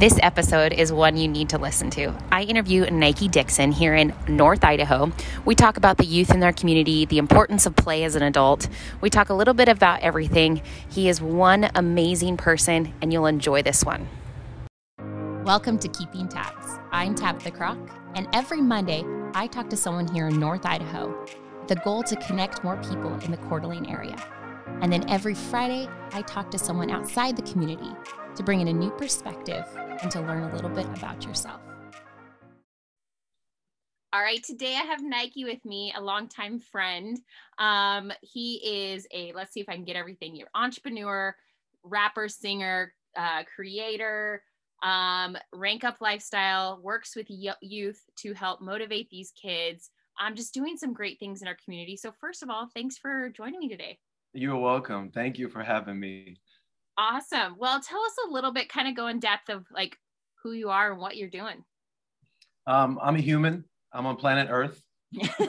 This episode is one you need to listen to. I interview Nike Dixon here in North Idaho. We talk about the youth in their community, the importance of play as an adult. We talk a little bit about everything. He is one amazing person, and you'll enjoy this one. Welcome to Keeping Tabs. I'm Tab the Croc, and every Monday I talk to someone here in North Idaho. With the goal to connect more people in the Coeur d'Alene area. And then every Friday I talk to someone outside the community to bring in a new perspective and to learn a little bit about yourself. All right, today I have Nike with me, a longtime friend. Um, he is a, let's see if I can get everything Your entrepreneur, rapper, singer, uh, creator, um, rank up lifestyle, works with y- youth to help motivate these kids. I'm just doing some great things in our community. So, first of all, thanks for joining me today. You're welcome. Thank you for having me. Awesome. Well, tell us a little bit, kind of go in depth of like who you are and what you're doing. Um, I'm a human. I'm on planet Earth.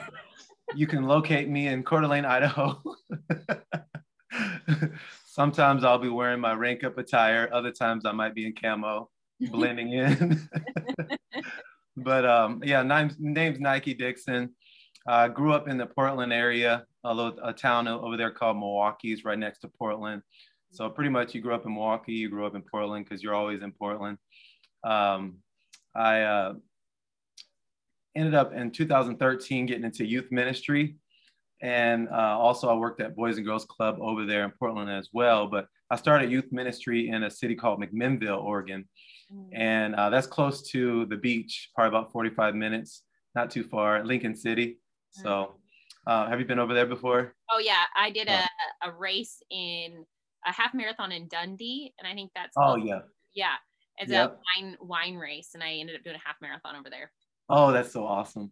you can locate me in Coeur d'Alene, Idaho. Sometimes I'll be wearing my rank up attire. Other times I might be in camo, blending in. but um, yeah, name's, name's Nike Dixon. I uh, grew up in the Portland area, a, little, a town over there called Milwaukie's, right next to Portland. So pretty much you grew up in Milwaukie, you grew up in Portland because you're always in Portland. Um, I uh, ended up in 2013 getting into youth ministry. And uh, also I worked at Boys and Girls Club over there in Portland as well. But I started youth ministry in a city called McMinnville, Oregon. Mm. And uh, that's close to the beach, probably about 45 minutes, not too far, Lincoln City. So uh, have you been over there before? Oh yeah, I did a, a race in a half marathon in Dundee, and I think that's oh yeah yeah it's yep. a wine wine race, and I ended up doing a half marathon over there. Oh, that's so awesome.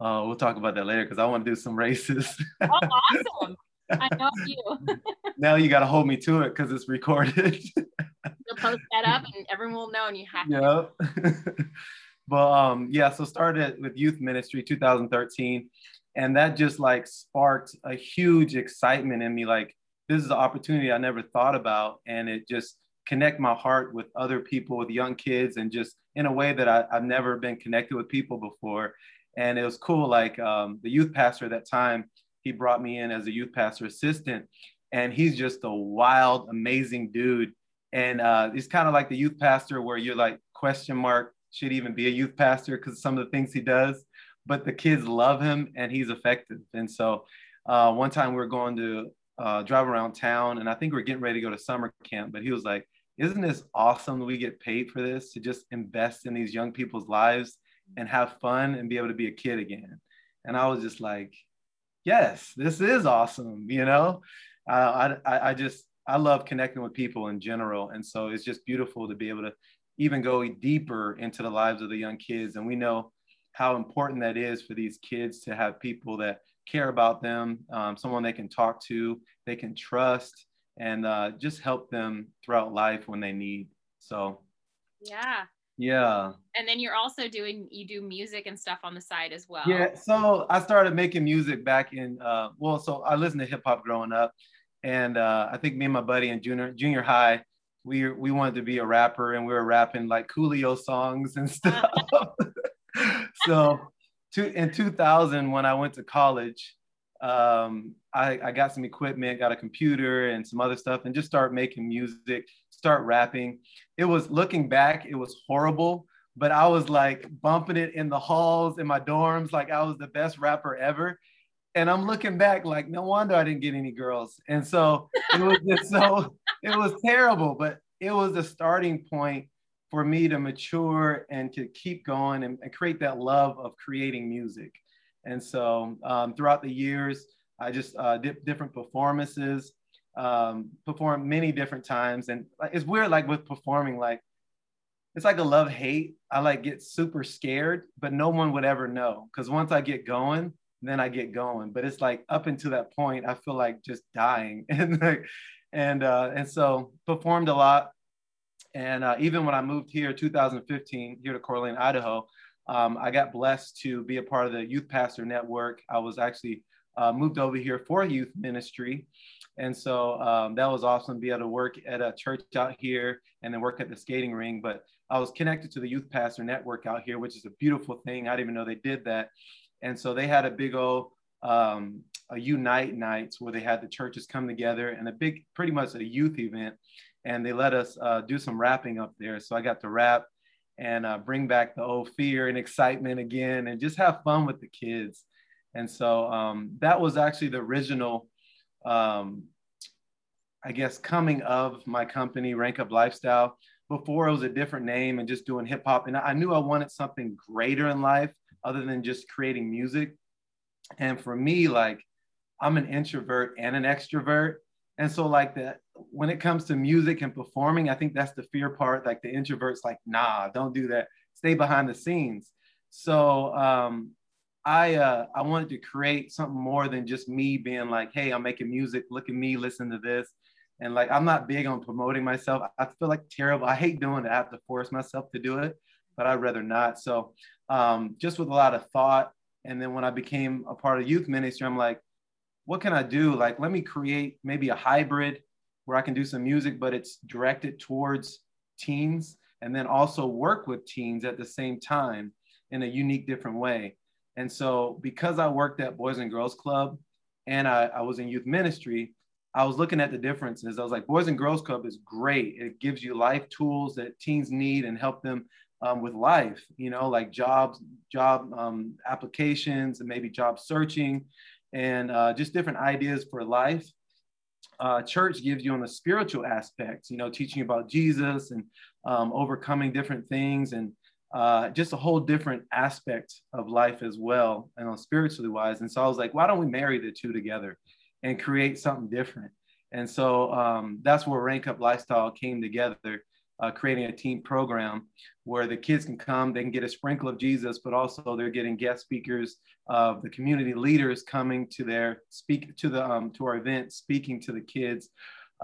Uh, we'll talk about that later because I want to do some races. oh, awesome! I know you. now you got to hold me to it because it's recorded. You'll post that up, and everyone will know, and you have. Yep. but um, yeah, so started with youth ministry 2013, and that just like sparked a huge excitement in me, like this is an opportunity I never thought about. And it just connect my heart with other people, with young kids, and just in a way that I, have never been connected with people before. And it was cool. Like um, the youth pastor at that time, he brought me in as a youth pastor assistant. And he's just a wild, amazing dude. And uh, he's kind of like the youth pastor where you're like, question mark, should even be a youth pastor because some of the things he does. But the kids love him and he's effective. And so uh, one time we were going to uh, drive around town, and I think we are getting ready to go to summer camp. But he was like, "Isn't this awesome that we get paid for this to just invest in these young people's lives and have fun and be able to be a kid again?" And I was just like, "Yes, this is awesome." You know, I I just I love connecting with people in general, and so it's just beautiful to be able to even go deeper into the lives of the young kids. And we know how important that is for these kids to have people that care about them, um, someone they can talk to, they can trust, and uh, just help them throughout life when they need. So, yeah. Yeah. And then you're also doing, you do music and stuff on the side as well. Yeah. So I started making music back in, uh, well, so I listened to hip hop growing up. And uh, I think me and my buddy in junior, junior high, we, we wanted to be a rapper and we were rapping like Coolio songs and stuff. so two, in 2000, when I went to college, um, I, I, got some equipment, got a computer and some other stuff, and just start making music, start rapping. It was looking back, it was horrible, but I was like bumping it in the halls in my dorms, like I was the best rapper ever. And I'm looking back, like no wonder I didn't get any girls. And so it was just so it was terrible, but it was a starting point for me to mature and to keep going and, and create that love of creating music. And so um, throughout the years, I just uh, did different performances, um, performed many different times. And it's weird, like with performing, like it's like a love hate. I like get super scared, but no one would ever know. Cause once I get going, then I get going. But it's like up until that point, I feel like just dying. and like, and uh, and so performed a lot and uh, even when I moved here, 2015, here to Coeur Idaho, um, I got blessed to be a part of the Youth Pastor Network. I was actually uh, moved over here for youth ministry. And so um, that was awesome to be able to work at a church out here and then work at the skating ring. But I was connected to the Youth Pastor Network out here, which is a beautiful thing. I didn't even know they did that. And so they had a big old um, a unite nights where they had the churches come together and a big, pretty much a youth event. And they let us uh, do some rapping up there. So I got to rap and uh, bring back the old fear and excitement again and just have fun with the kids. And so um, that was actually the original, um, I guess, coming of my company, Rank Up Lifestyle. Before it was a different name and just doing hip hop. And I knew I wanted something greater in life other than just creating music. And for me, like, I'm an introvert and an extrovert. And so, like, that when it comes to music and performing, I think that's the fear part. Like, the introvert's like, nah, don't do that. Stay behind the scenes. So, um, I uh, I wanted to create something more than just me being like, hey, I'm making music. Look at me, listen to this. And like, I'm not big on promoting myself. I feel like terrible. I hate doing it. I have to force myself to do it, but I'd rather not. So, um, just with a lot of thought and then when I became a part of youth ministry, I'm like, what can I do? Like, let me create maybe a hybrid where I can do some music, but it's directed towards teens and then also work with teens at the same time in a unique, different way. And so, because I worked at Boys and Girls Club and I, I was in youth ministry, I was looking at the differences. I was like, Boys and Girls Club is great. It gives you life tools that teens need and help them um, with life, you know, like jobs, job um, applications, and maybe job searching, and uh, just different ideas for life. Uh, church gives you on the spiritual aspects, you know, teaching about Jesus and um, overcoming different things and uh, just a whole different aspect of life as well, and on spiritually wise. And so I was like, why don't we marry the two together and create something different? And so um, that's where Rank Up Lifestyle came together uh, creating a team program where the kids can come, they can get a sprinkle of Jesus, but also they're getting guest speakers of uh, the community leaders coming to their speak to the um, to our event, speaking to the kids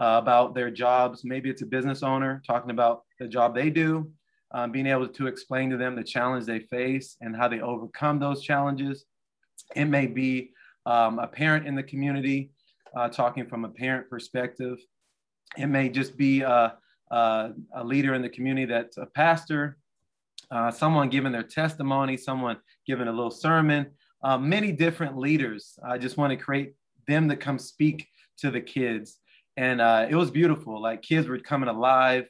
uh, about their jobs. Maybe it's a business owner talking about the job they do, um, being able to explain to them the challenge they face and how they overcome those challenges. It may be um, a parent in the community uh, talking from a parent perspective. It may just be uh, a leader in the community that's a pastor, uh, someone giving their testimony, someone giving a little sermon, uh, many different leaders. I just want to create them to come speak to the kids. And uh, it was beautiful. Like kids were coming alive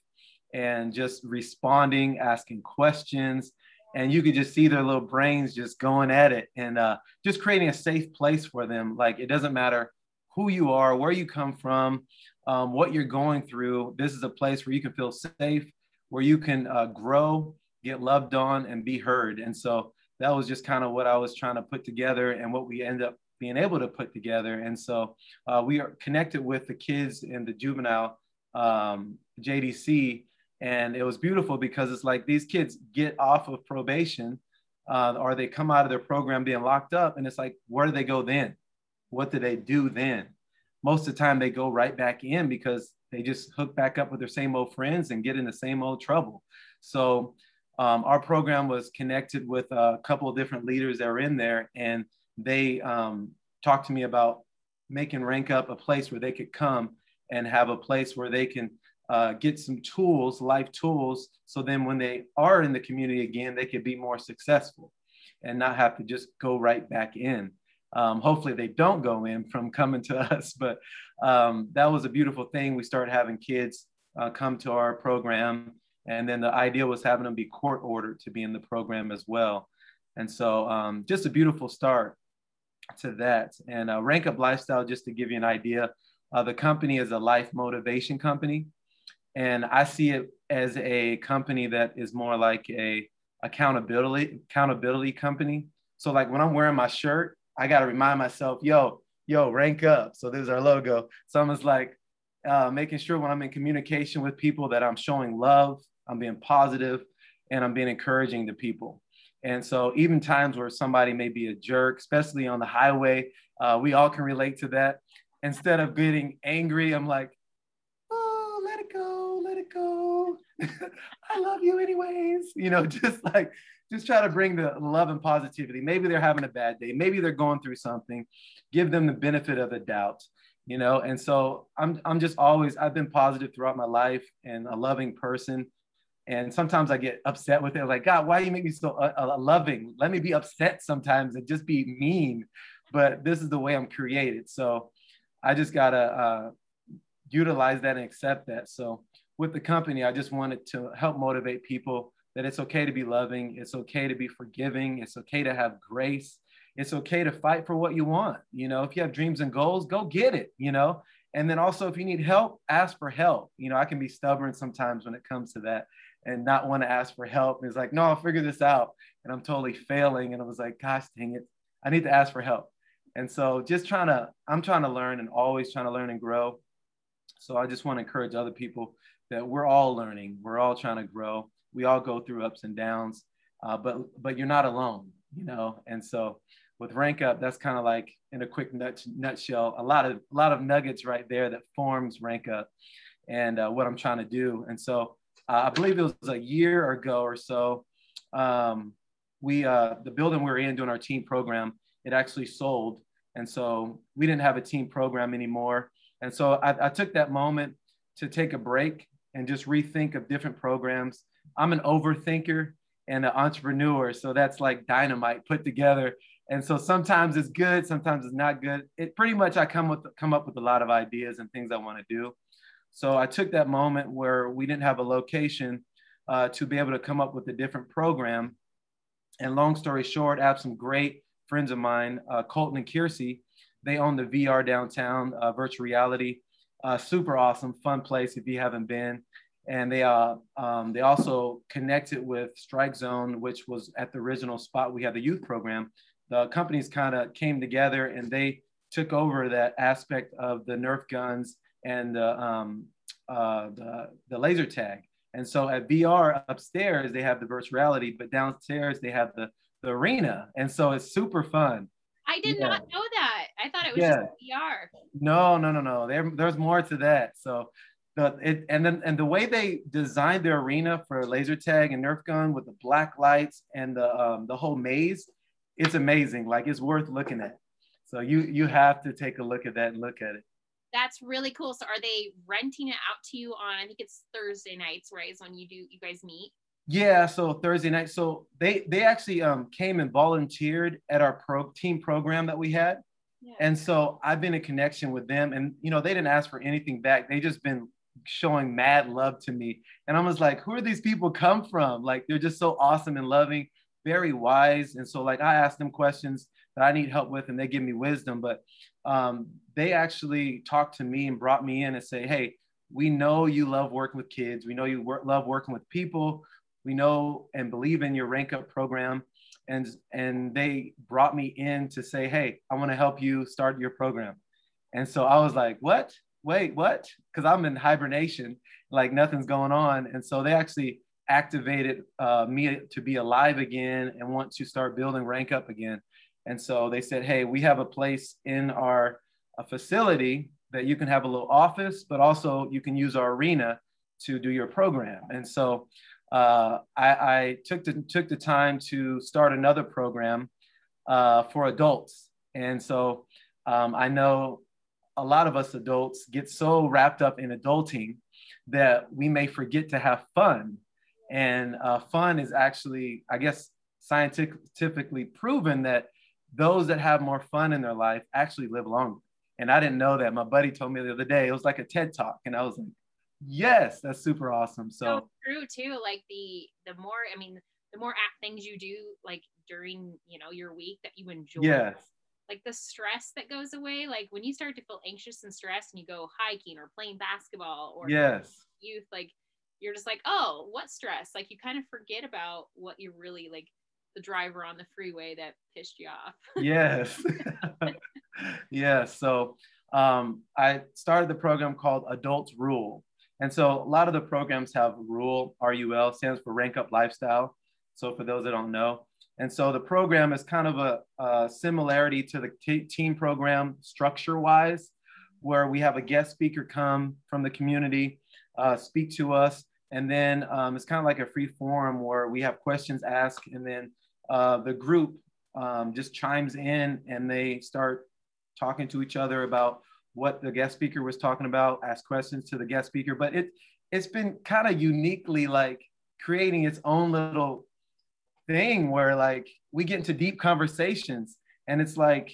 and just responding, asking questions. And you could just see their little brains just going at it and uh, just creating a safe place for them. Like it doesn't matter who you are, where you come from, um, what you're going through. This is a place where you can feel safe, where you can uh, grow, get loved on, and be heard. And so that was just kind of what I was trying to put together and what we end up being able to put together. And so uh, we are connected with the kids in the juvenile um, JDC. And it was beautiful because it's like these kids get off of probation uh, or they come out of their program being locked up. And it's like, where do they go then? What do they do then? Most of the time they go right back in because they just hook back up with their same old friends and get in the same old trouble. So um, our program was connected with a couple of different leaders that were in there, and they um, talked to me about making Rank Up a place where they could come and have a place where they can uh, get some tools, life tools, so then when they are in the community again, they could be more successful and not have to just go right back in. Um, hopefully they don't go in from coming to us, but um, that was a beautiful thing. We started having kids uh, come to our program, and then the idea was having them be court ordered to be in the program as well. And so um, just a beautiful start to that. And uh, Rank Up Lifestyle, just to give you an idea, uh, the company is a life motivation company. And I see it as a company that is more like a accountability accountability company. So like when I'm wearing my shirt, I got to remind myself, yo, yo, rank up. So this is our logo. So I'm just like uh, making sure when I'm in communication with people that I'm showing love, I'm being positive, and I'm being encouraging to people. And so even times where somebody may be a jerk, especially on the highway, uh, we all can relate to that. Instead of getting angry, I'm like, oh, let it go, let it go. I love you anyways. You know, just like just try to bring the love and positivity. Maybe they're having a bad day. Maybe they're going through something. Give them the benefit of the doubt you know. And so I'm I'm just always I've been positive throughout my life and a loving person. And sometimes I get upset with it, like God, why do you make me so uh, uh, loving? Let me be upset sometimes and just be mean. But this is the way I'm created, so I just gotta uh, utilize that and accept that. So with the company, I just wanted to help motivate people that it's okay to be loving, it's okay to be forgiving, it's okay to have grace, it's okay to fight for what you want. You know, if you have dreams and goals, go get it, you know. And then also, if you need help, ask for help. You know, I can be stubborn sometimes when it comes to that and not want to ask for help. It's like, no, I'll figure this out. And I'm totally failing. And I was like, gosh, dang it, I need to ask for help. And so just trying to, I'm trying to learn and always trying to learn and grow. So I just want to encourage other people that we're all learning, we're all trying to grow. We all go through ups and downs, uh, but but you're not alone, you know. And so with rank up, that's kind of like in a quick nut, nutshell, a lot of a lot of nuggets right there that forms rank up, and uh, what I'm trying to do. And so uh, I believe it was a year ago or so. Um, we uh, the building we are in doing our team program, it actually sold, and so we didn't have a team program anymore. And so I, I took that moment to take a break and just rethink of different programs. I'm an overthinker and an entrepreneur, so that's like dynamite put together. And so sometimes it's good, sometimes it's not good. It pretty much I come with come up with a lot of ideas and things I want to do. So I took that moment where we didn't have a location uh, to be able to come up with a different program. And long story short, I have some great friends of mine, uh, Colton and Kiersey. They own the VR downtown uh, virtual reality uh, super awesome, fun place if you haven't been. And they uh, um, they also connected with Strike Zone, which was at the original spot we had the youth program. The companies kind of came together and they took over that aspect of the Nerf guns and the, um, uh, the, the laser tag. And so at VR upstairs, they have the virtual reality, but downstairs they have the, the arena. And so it's super fun. I did yeah. not know that. I thought it was yeah. just VR. No, no, no, no. There, there's more to that. So the it and then and the way they designed their arena for laser tag and Nerf gun with the black lights and the um, the whole maze, it's amazing. Like it's worth looking at. So you you have to take a look at that and look at it. That's really cool. So are they renting it out to you on? I think it's Thursday nights, right? Is when you do you guys meet. Yeah, so Thursday night. So they they actually um, came and volunteered at our pro team program that we had, yeah. and so I've been in connection with them, and you know they didn't ask for anything back. They just been showing mad love to me, and I was like, who are these people come from? Like they're just so awesome and loving, very wise, and so like I ask them questions that I need help with, and they give me wisdom. But um, they actually talked to me and brought me in and say, hey, we know you love working with kids. We know you work, love working with people we know and believe in your rank up program and and they brought me in to say hey i want to help you start your program and so i was like what wait what? Because i'm in hibernation like nothing's going on. And so they actually activated uh, me to be alive again and want to start building rank up again. And so they said hey we have a place in our facility that you can have a little office but also you can use our arena to do your program. And so uh, I, I, took the took the time to start another program uh, for adults, and so um, I know a lot of us adults get so wrapped up in adulting that we may forget to have fun, and uh, fun is actually, I guess, scientifically proven that those that have more fun in their life actually live longer. And I didn't know that. My buddy told me the other day. It was like a TED talk, and I was like, Yes, that's super awesome. So, so true too. Like the the more I mean, the more things you do like during you know your week that you enjoy. Yes. Like the stress that goes away. Like when you start to feel anxious and stressed, and you go hiking or playing basketball or yes, youth like you're just like, oh, what stress? Like you kind of forget about what you're really like the driver on the freeway that pissed you off. yes. yes. So um, I started the program called Adults Rule. And so a lot of the programs have rule R-U-L, stands for Rank Up Lifestyle. So for those that don't know. And so the program is kind of a, a similarity to the team program structure wise, where we have a guest speaker come from the community, uh, speak to us. And then um, it's kind of like a free forum where we have questions asked. And then uh, the group um, just chimes in and they start talking to each other about what the guest speaker was talking about, ask questions to the guest speaker. But it it's been kind of uniquely like creating its own little thing where like we get into deep conversations and it's like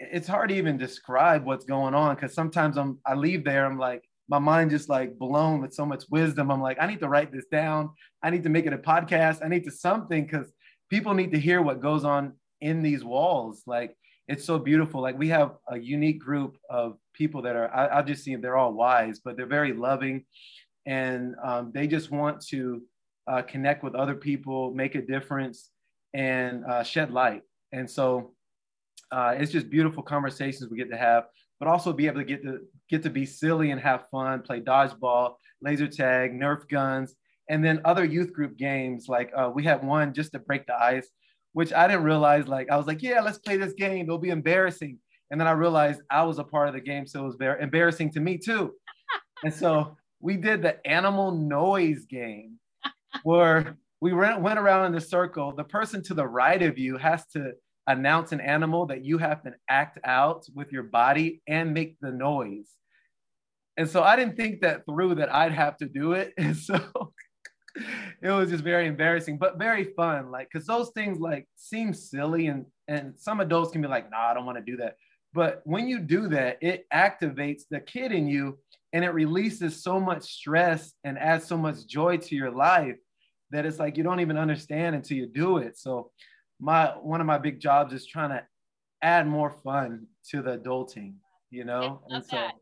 it's hard to even describe what's going on because sometimes I'm I leave there, I'm like, my mind just like blown with so much wisdom. I'm like, I need to write this down. I need to make it a podcast. I need to something because people need to hear what goes on in these walls. Like it's so beautiful. Like we have a unique group of people that are, I, I just see them they're all wise, but they're very loving and um, they just want to uh, connect with other people, make a difference, and uh, shed light. And so uh, it's just beautiful conversations we get to have, but also be able to get to get to be silly and have fun, play dodgeball, laser tag, Nerf guns, and then other youth group games. Like uh, we had one just to break the ice, which I didn't realize. Like I was like, yeah, let's play this game. It'll be embarrassing. And then I realized I was a part of the game, so it was very embarrassing to me too. and so we did the animal noise game, where we went around in the circle. The person to the right of you has to announce an animal that you have to act out with your body and make the noise. And so I didn't think that through that I'd have to do it. And so it was just very embarrassing, but very fun. Like, cause those things like seem silly and and some adults can be like, nah, I don't want to do that. But when you do that, it activates the kid in you and it releases so much stress and adds so much joy to your life that it's like you don't even understand until you do it. So my one of my big jobs is trying to add more fun to the adulting, you know? I love and so, that.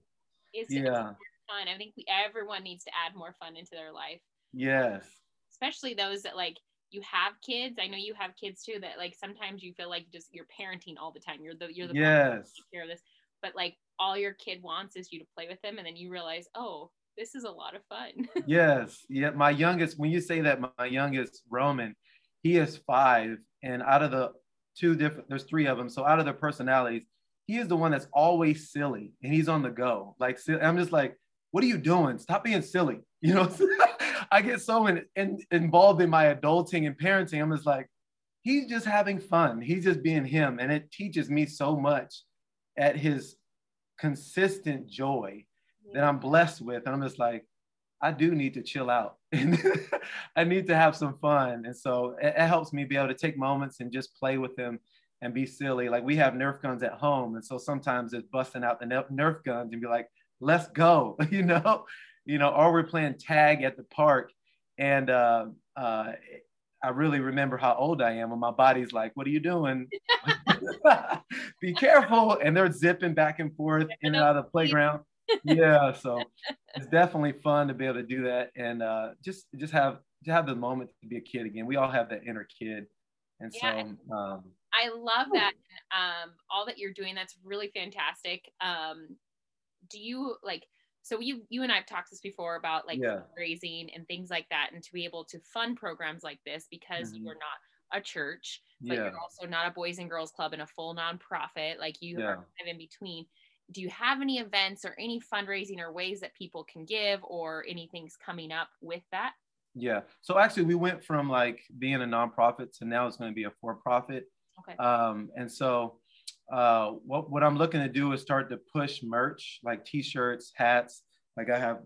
It's, yeah. fun. I think we, everyone needs to add more fun into their life. Yes. Especially those that like you have kids. I know you have kids too that like sometimes you feel like just you're parenting all the time. You're the you're the yes. care of this. But like all your kid wants is you to play with them and then you realize, oh, this is a lot of fun. yes. Yeah. My youngest, when you say that, my youngest Roman, he is five. And out of the two different, there's three of them. So out of their personalities, he is the one that's always silly and he's on the go. Like, I'm just like, what are you doing? Stop being silly. You know, I get so in, in, involved in my adulting and parenting. I'm just like, he's just having fun. He's just being him. And it teaches me so much at his consistent joy that I'm blessed with. And I'm just like, I do need to chill out and I need to have some fun. And so it, it, helps me be able to take moments and just play with them and be silly. Like we have Nerf guns at home. And so sometimes it's busting out the Nerf guns and be like, let's go, you know, you know, or we're playing tag at the park. And uh, uh, I really remember how old I am and my body's like, what are you doing? be careful. And they're zipping back and forth in and out of the playground yeah, so it's definitely fun to be able to do that and uh, just just have to have the moment to be a kid again. We all have that inner kid, and yeah, so um, I love that. Um, all that you're doing, that's really fantastic. Um, do you like? So you you and I've talked this before about like yeah. fundraising and things like that, and to be able to fund programs like this because mm-hmm. you are not a church, but yeah. you're also not a boys and girls club and a full nonprofit. Like you yeah. are kind of in between do you have any events or any fundraising or ways that people can give or anything's coming up with that? Yeah. So actually, we went from like being a nonprofit to now it's going to be a for profit. Okay. Um, and so, uh, what what I'm looking to do is start to push merch like T-shirts, hats, like I have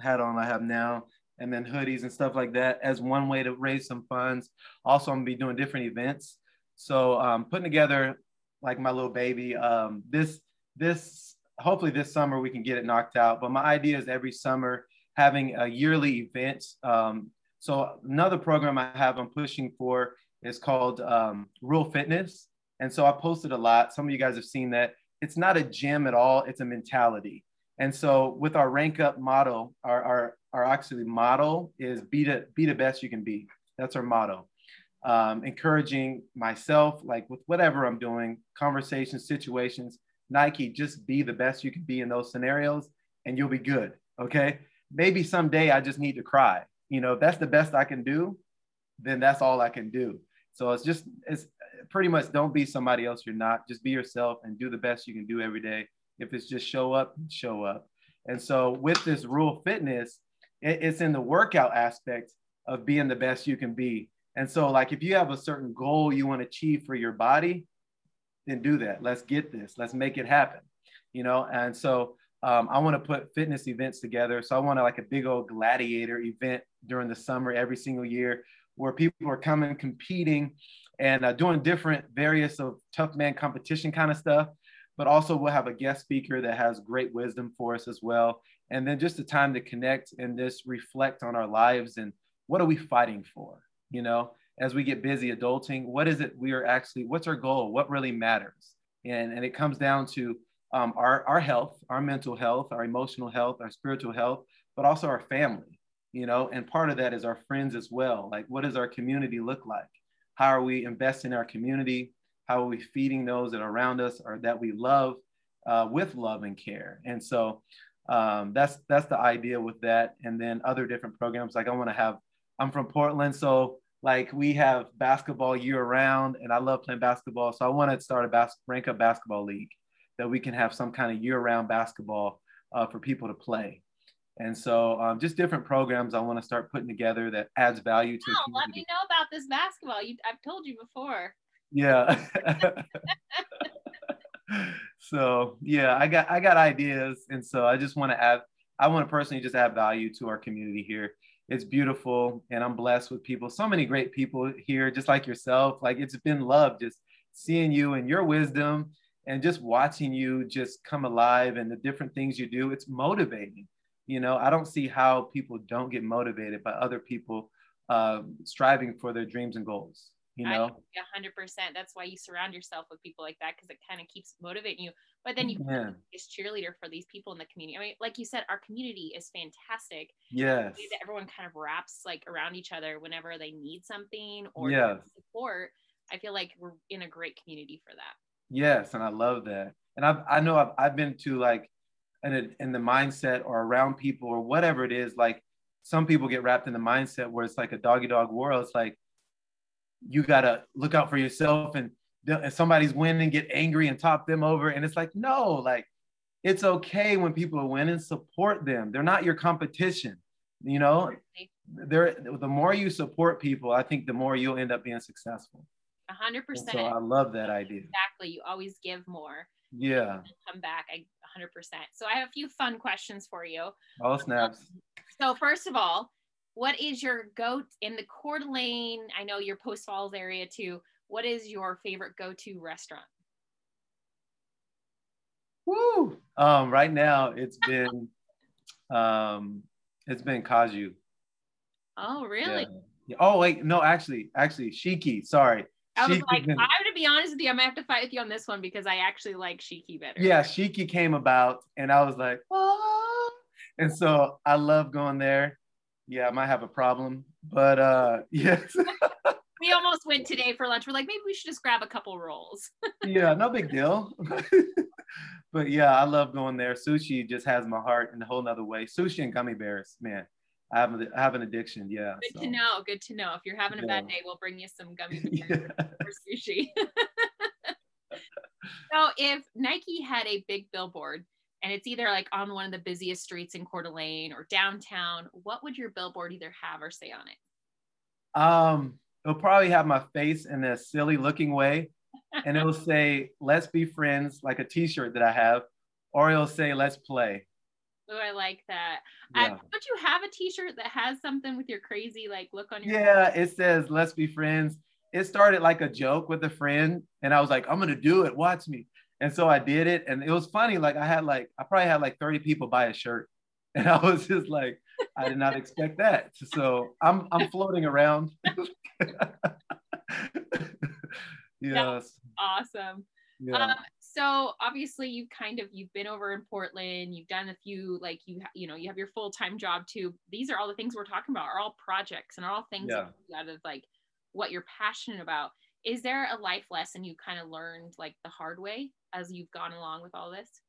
hat on I have now, and then hoodies and stuff like that as one way to raise some funds. Also, I'm gonna be doing different events. So, um, putting together like my little baby. Um, this this hopefully this summer we can get it knocked out. But my idea is every summer having a yearly event. Um, so another program I have I'm pushing for is called um, Real Fitness. And so I posted a lot. Some of you guys have seen that. It's not a gym at all. It's a mentality. And so with our rank up model, our, our, our actually model is be the, be the best you can be. That's our motto. Um, encouraging myself, like with whatever I'm doing, conversations, situations, Nike, just be the best you can be in those scenarios and you'll be good. Okay. Maybe someday I just need to cry. You know, if that's the best I can do, then that's all I can do. So it's just, it's pretty much don't be somebody else you're not. Just be yourself and do the best you can do every day. If it's just show up, show up. And so with this Real Fitness, it's in the workout aspect of being the best you can be. And so, like, if you have a certain goal you want to achieve for your body, then do that. Let's get this. Let's make it happen. You know, and so um, I want to put fitness events together. So I want to like a big old gladiator event during the summer every single year where people are coming competing and uh, doing different various of tough man competition kind of stuff. But also we'll have a guest speaker that has great wisdom for us as well. And then just a time to connect and just reflect on our lives and what are we fighting for? You know, as we get busy adulting, what is it we are actually, what's our goal? What really matters? And, and it comes down to um, our, our health, our mental health, our emotional health, our spiritual health, but also our family, you know, and part of that is our friends as well. Like, what does our community look like? How are we investing in our community? How are we feeding those that are around us or that we love uh, with love and care? And so um, that's that's the idea with that. And then other different programs. Like I want to have. I'm from Portland, so like we have basketball year round, and I love playing basketball. So I want to start a bas- rank up basketball league that we can have some kind of year-round basketball uh, for people to play. And so um, just different programs I want to start putting together that adds value to. Oh, let me know about this basketball. You, I've told you before. Yeah. so yeah, I got I got ideas, and so I just want to add. I want to personally just add value to our community here. It's beautiful, and I'm blessed with people. So many great people here, just like yourself. Like it's been love just seeing you and your wisdom and just watching you just come alive and the different things you do it's motivating you know i don't see how people don't get motivated by other people uh, striving for their dreams and goals you know I, 100% that's why you surround yourself with people like that because it kind of keeps motivating you but then you yeah. this cheerleader for these people in the community i mean like you said our community is fantastic yes that everyone kind of wraps like around each other whenever they need something or yes. support i feel like we're in a great community for that Yes, and I love that. And I've, I know I've, I've been to like in, in the mindset or around people or whatever it is. Like some people get wrapped in the mindset where it's like a doggy dog world. It's like you gotta look out for yourself, and if somebody's winning, get angry and top them over. And it's like no, like it's okay when people are winning. Support them. They're not your competition. You know, they're the more you support people, I think the more you'll end up being successful hundred percent. So I love that idea. Exactly. You always give more. Yeah. Come back. I hundred percent. So I have a few fun questions for you. All snaps. Um, so first of all, what is your goat in the Coeur d'Alene? I know your Post Falls area too. What is your favorite go-to restaurant? Woo! Um, right now it's been um it's been Kaju. Oh, really? Yeah. Oh wait, no, actually, actually, Shiki. Sorry, I was like, I'm gonna be honest with you, I'm gonna have to fight with you on this one because I actually like Shiki better. Yeah, Shiki came about, and I was like, oh, and so I love going there. Yeah, I might have a problem, but uh, yes. we almost went today for lunch. We're like, maybe we should just grab a couple rolls. yeah, no big deal. but yeah, I love going there. Sushi just has my heart in a whole nother way. Sushi and gummy bears, man. I have, I have an addiction. Yeah. Good so. to know. Good to know. If you're having a yeah. bad day, we'll bring you some gummy bears yeah. or sushi. so if Nike had a big billboard and it's either like on one of the busiest streets in Coeur d'Alene or downtown, what would your billboard either have or say on it? Um, it'll probably have my face in a silly looking way. and it'll say, let's be friends, like a t-shirt that I have, or it'll say, let's play. Oh, I like that. Yeah. don't you have a T-shirt that has something with your crazy like look on your? Yeah, it says "Let's be friends." It started like a joke with a friend, and I was like, "I'm gonna do it. Watch me." And so I did it, and it was funny. Like I had like I probably had like 30 people buy a shirt, and I was just like, I did not expect that. So I'm I'm floating around. yes. awesome. Yeah. Um, so obviously you've kind of you've been over in portland you've done a few like you you know you have your full-time job too these are all the things we're talking about are all projects and are all things yeah. out of like what you're passionate about is there a life lesson you kind of learned like the hard way as you've gone along with all this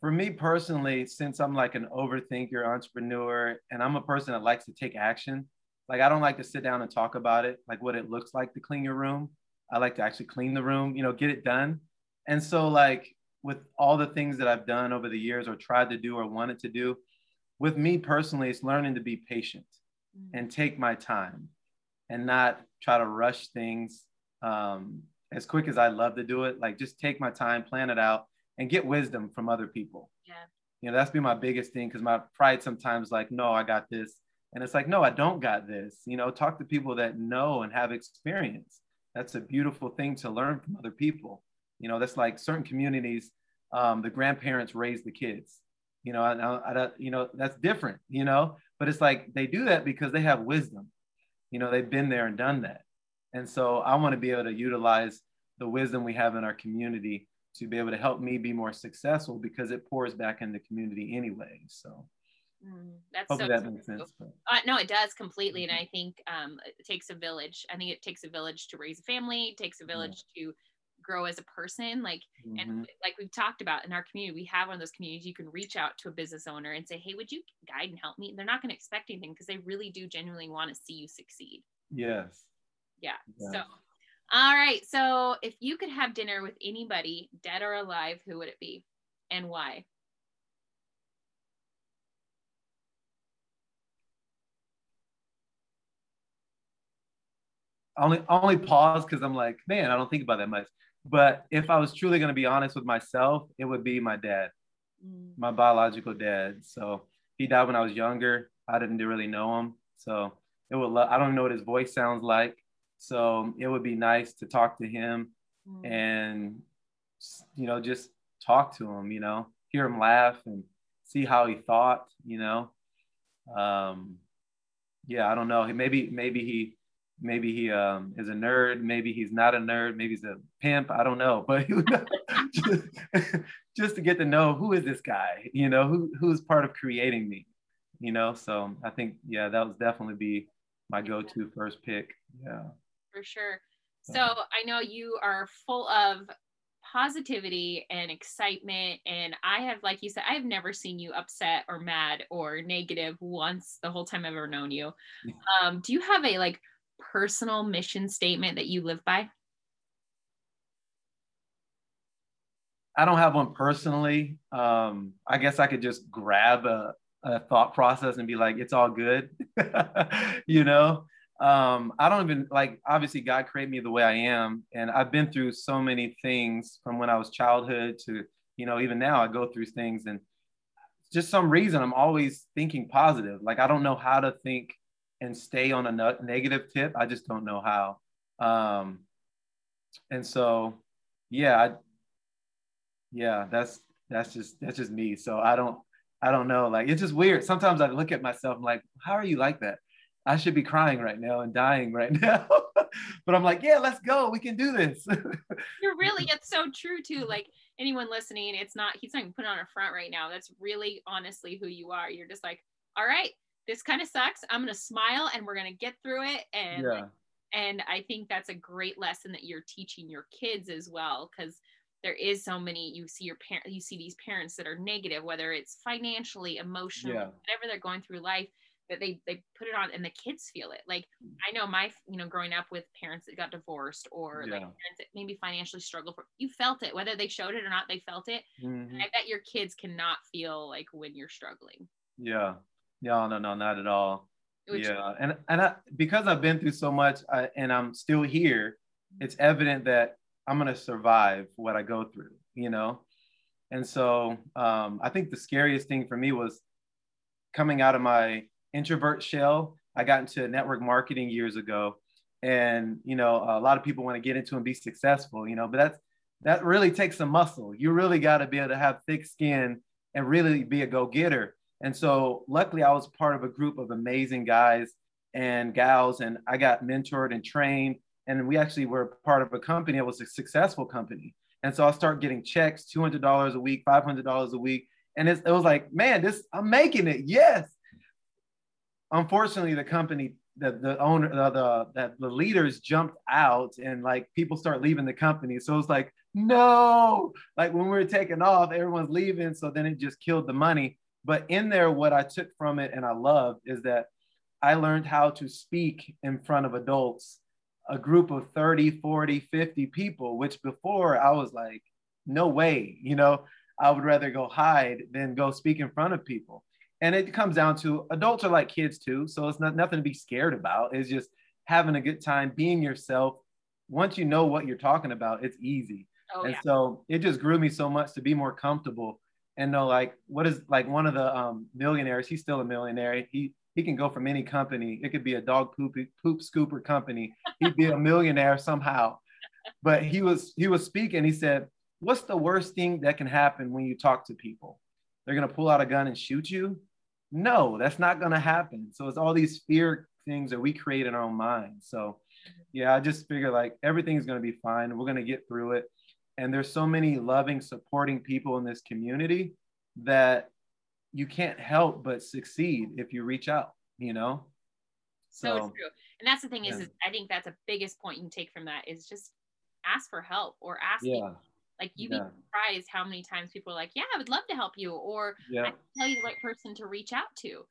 for me personally since i'm like an overthinker entrepreneur and i'm a person that likes to take action like i don't like to sit down and talk about it like what it looks like to clean your room I like to actually clean the room, you know, get it done. And so, like, with all the things that I've done over the years or tried to do or wanted to do, with me personally, it's learning to be patient mm-hmm. and take my time and not try to rush things. Um, as quick as I love to do it, like just take my time, plan it out, and get wisdom from other people. Yeah. You know, that's been my biggest thing because my pride sometimes like, no, I got this. And it's like, no, I don't got this. You know, talk to people that know and have experience. That's a beautiful thing to learn from other people. You know, that's like certain communities, um, the grandparents raise the kids. You know, I, I, I, you know that's different. You know, but it's like they do that because they have wisdom. You know, they've been there and done that. And so I want to be able to utilize the wisdom we have in our community to be able to help me be more successful because it pours back in the community anyway. So mm, that's Hopefully so that makes sense. Uh, no, it does completely. And I think um, it takes a village. I think it takes a village to raise a family. It takes a village yeah. to grow as a person. Like, mm-hmm. and like we've talked about in our community, we have one of those communities you can reach out to a business owner and say, Hey, would you guide and help me? They're not going to expect anything because they really do genuinely want to see you succeed. Yes. Yeah. So, all right. So, if you could have dinner with anybody, dead or alive, who would it be and why? only only pause because I'm like, man, I don't think about that much. But if I was truly going to be honest with myself, it would be my dad, mm. my biological dad. So he died when I was younger. I didn't really know him, so it would. Lo- I don't know what his voice sounds like. So it would be nice to talk to him mm. and, you know, just talk to him, you know, hear him laugh and see how he thought, you know. Um, yeah, I don't know. Maybe, maybe he, maybe he um, is a nerd. Maybe he's not a nerd. Maybe he's a pimp. I don't know. But just, just to get to know who is this guy, you know, who who's part of creating me, you know. So I think yeah, that was definitely be my go-to first pick. Yeah for sure. So I know you are full of positivity and excitement. And I have, like you said, I have never seen you upset or mad or negative once the whole time I've ever known you. Um, do you have a like personal mission statement that you live by? I don't have one personally. Um, I guess I could just grab a, a thought process and be like, it's all good, you know? um, I don't even like obviously God created me the way I am, and I've been through so many things from when I was childhood to you know even now I go through things and just some reason I'm always thinking positive. Like I don't know how to think and stay on a negative tip. I just don't know how. Um, and so yeah, I, yeah, that's that's just that's just me. So I don't I don't know. Like it's just weird. Sometimes I look at myself I'm like, how are you like that? I should be crying right now and dying right now. but I'm like, yeah, let's go. We can do this. You're really, it's so true too. Like anyone listening, it's not, he's not even putting on a front right now. That's really honestly who you are. You're just like, all right, this kind of sucks. I'm going to smile and we're going to get through it. And, yeah. and I think that's a great lesson that you're teaching your kids as well. Cause there is so many, you see your parent, you see these parents that are negative, whether it's financially, emotionally, yeah. whatever they're going through life that they they put it on and the kids feel it like i know my you know growing up with parents that got divorced or yeah. like parents that maybe financially struggle for you felt it whether they showed it or not they felt it mm-hmm. i bet your kids cannot feel like when you're struggling yeah yeah no no not at all Which, yeah and and I, because i've been through so much I, and i'm still here it's evident that i'm going to survive what i go through you know and so um, i think the scariest thing for me was coming out of my introvert shell. I got into network marketing years ago, and you know, a lot of people want to get into and be successful, you know, but that's that really takes some muscle. You really got to be able to have thick skin and really be a go-getter. And so, luckily, I was part of a group of amazing guys and gals, and I got mentored and trained. And we actually were part of a company that was a successful company. And so I start getting checks, $200 a week, $500 a week. And it was like, man, this, I'm making it. Yes unfortunately, the company, the the owner, the, the the leaders jumped out, and like people start leaving the company. So it's like no, like when we were taking off, everyone's leaving. So then it just killed the money. But in there, what I took from it and I loved is that I learned how to speak in front of adults, a group of 30, 40, 50 people, which before I was like, no way, you know, I would rather go hide than go speak in front of people and it comes down to adults are like kids too so it's not nothing to be scared about it's just having a good time being yourself once you know what you're talking about, it's easy. Oh, and yeah. so it just grew me so much to be more comfortable and know like what is like one of the um, millionaires. He's still a millionaire. He he can go from any company. It could be a dog poop poop scooper company. He'd be a millionaire somehow. But he was he was speaking. He said, "What's the worst thing that can happen when you talk to people? They're gonna pull out a gun and shoot you." No, that's not gonna happen. So it's all these fear things that we create in our own minds. So yeah, I just figure like everything's gonna be fine. We're gonna get through it. And there's so many loving, supporting people in this community that you can't help but succeed if you reach out, you know? So, so true. And that's the thing is, yeah. is, I think that's the biggest point you can take from that is just ask for help or ask yeah. People. Like you'd yeah. be surprised how many times people are like, yeah, I would love to help you. Or yeah. I can tell you the right person to reach out to.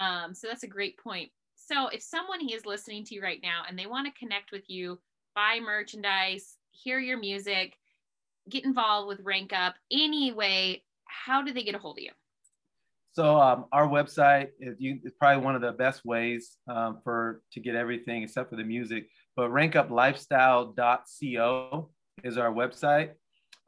Um, so that's a great point. So if someone is listening to you right now and they want to connect with you, buy merchandise, hear your music, get involved with Rank Up anyway, how do they get a hold of you? So um, our website is, you, is, probably one of the best ways um, for to get everything except for the music. But rankuplifestyle.co is our website.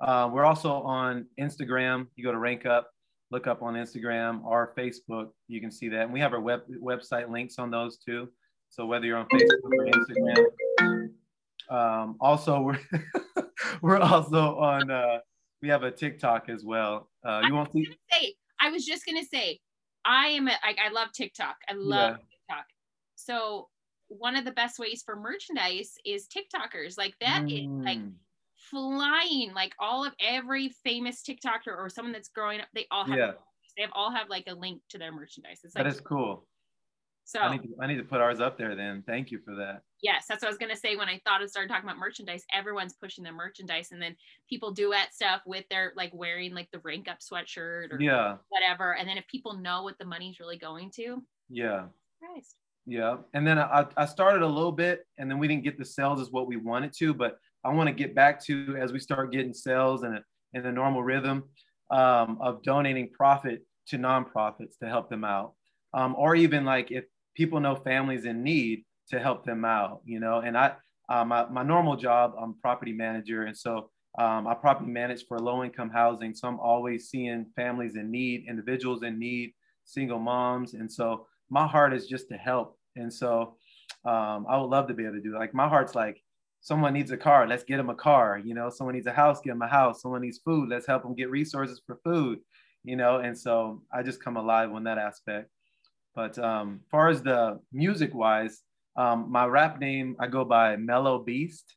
Uh, we're also on Instagram. You go to Rank Up, look up on Instagram or Facebook. You can see that, and we have our web website links on those too. So whether you're on Facebook or Instagram. Um, also, we're we're also on. Uh, we have a TikTok as well. Uh, you want to say? I was just gonna say, I am a, like I love TikTok. I love yeah. TikTok. So one of the best ways for merchandise is TikTokers. Like that mm. is like mm. flying. Like all of every famous TikToker or someone that's growing up, they all have yeah. they have all have like a link to their merchandise. It's like, that is cool. So I need, to, I need to put ours up there then. Thank you for that. Yes, that's what I was gonna say when I thought I started talking about merchandise. Everyone's pushing their merchandise, and then people duet stuff with their like wearing like the rank up sweatshirt or yeah whatever. And then if people know what the money's really going to, yeah, Christ. yeah. And then I, I started a little bit, and then we didn't get the sales as what we wanted to, but I want to get back to as we start getting sales and in a normal rhythm um, of donating profit to nonprofits to help them out. Um, or even like if people know families in need to help them out, you know. And I, uh, my, my normal job, I'm property manager. And so um, I property manage for low income housing. So I'm always seeing families in need, individuals in need, single moms. And so my heart is just to help. And so um, I would love to be able to do. Like my heart's like, someone needs a car, let's get them a car. You know, someone needs a house, get them a house. Someone needs food, let's help them get resources for food. You know, and so I just come alive on that aspect. But um, as far as the music wise, um, my rap name I go by Mellow Beast,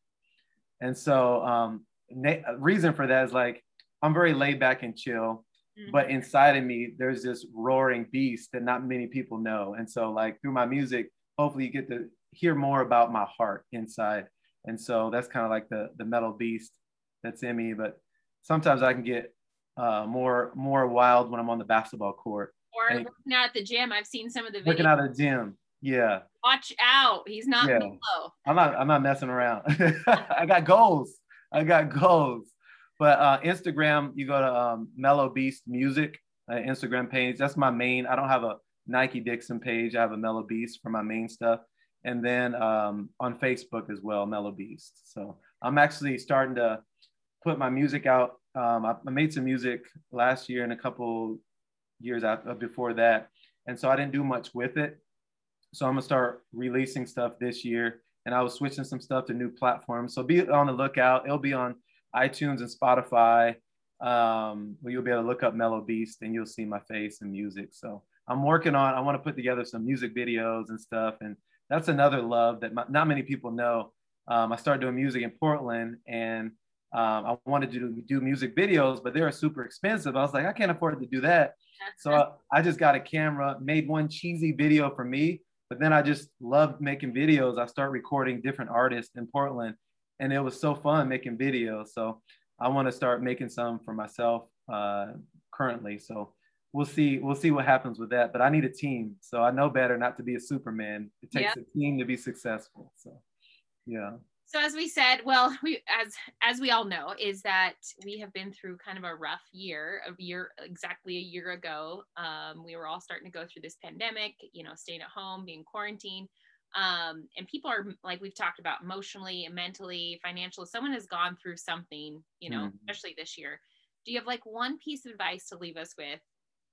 and so um, na- reason for that is like I'm very laid back and chill, mm-hmm. but inside of me there's this roaring beast that not many people know, and so like through my music, hopefully you get to hear more about my heart inside, and so that's kind of like the the metal beast that's in me. But sometimes I can get uh, more more wild when I'm on the basketball court or and working out at the gym. I've seen some of the videos. Working out at the gym. Yeah. Watch out. He's not yeah. I'm not I'm not messing around. I got goals. I got goals. But uh, Instagram, you go to um, Mellow Beast Music uh, Instagram page. That's my main. I don't have a Nike Dixon page. I have a Mellow Beast for my main stuff. And then um, on Facebook as well, Mellow Beast. So I'm actually starting to put my music out. Um, I, I made some music last year and a couple years after, uh, before that. And so I didn't do much with it. So I'm gonna start releasing stuff this year. And I was switching some stuff to new platforms. So be on the lookout. It'll be on iTunes and Spotify. Um, where you'll be able to look up Mellow Beast and you'll see my face and music. So I'm working on, I want to put together some music videos and stuff. And that's another love that my, not many people know. Um, I started doing music in Portland and um, I wanted to do, do music videos, but they were super expensive. I was like, I can't afford to do that. So I just got a camera, made one cheesy video for me, but then I just loved making videos. I start recording different artists in Portland, and it was so fun making videos. So I want to start making some for myself uh, currently. So we'll see. We'll see what happens with that. But I need a team, so I know better not to be a Superman. It takes a team to be successful. So yeah so as we said well we as as we all know is that we have been through kind of a rough year a year exactly a year ago. Um, we were all starting to go through this pandemic you know staying at home being quarantined. Um, and people are like we've talked about emotionally and mentally financially someone has gone through something you know mm-hmm. especially this year. Do you have like one piece of advice to leave us with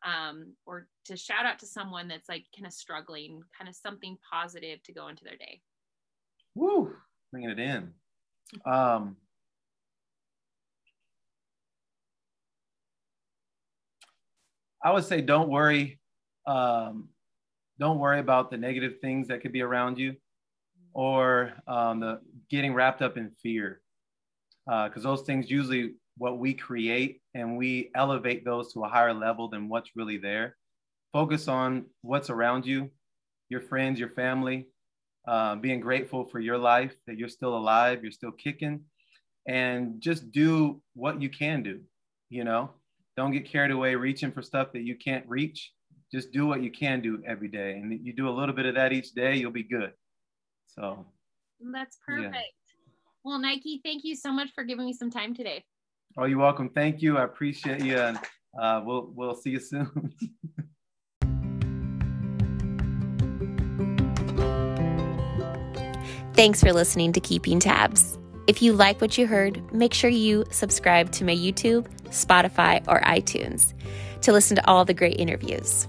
um, or to shout out to someone that's like kind of struggling kind of something positive to go into their day? Woo, bringing it in. Um, i would say don't worry um, don't worry about the negative things that could be around you or um, the getting wrapped up in fear because uh, those things usually what we create and we elevate those to a higher level than what's really there. Focus on what's around you your friends your family uh, being grateful for your life that you're still alive you're still kicking and just do what you can do you know don't get carried away reaching for stuff that you can't reach just do what you can do every day. And you do a little bit of that each day, you'll be good. So that's perfect. Yeah. Well, Nike, thank you so much for giving me some time today. Oh, you're welcome. Thank you. I appreciate you. And uh, we'll, we'll see you soon. Thanks for listening to Keeping Tabs. If you like what you heard, make sure you subscribe to my YouTube, Spotify, or iTunes to listen to all the great interviews.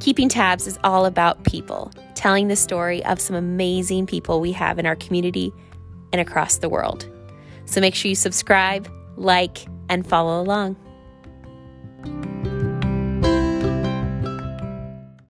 Keeping Tabs is all about people, telling the story of some amazing people we have in our community and across the world. So make sure you subscribe, like, and follow along.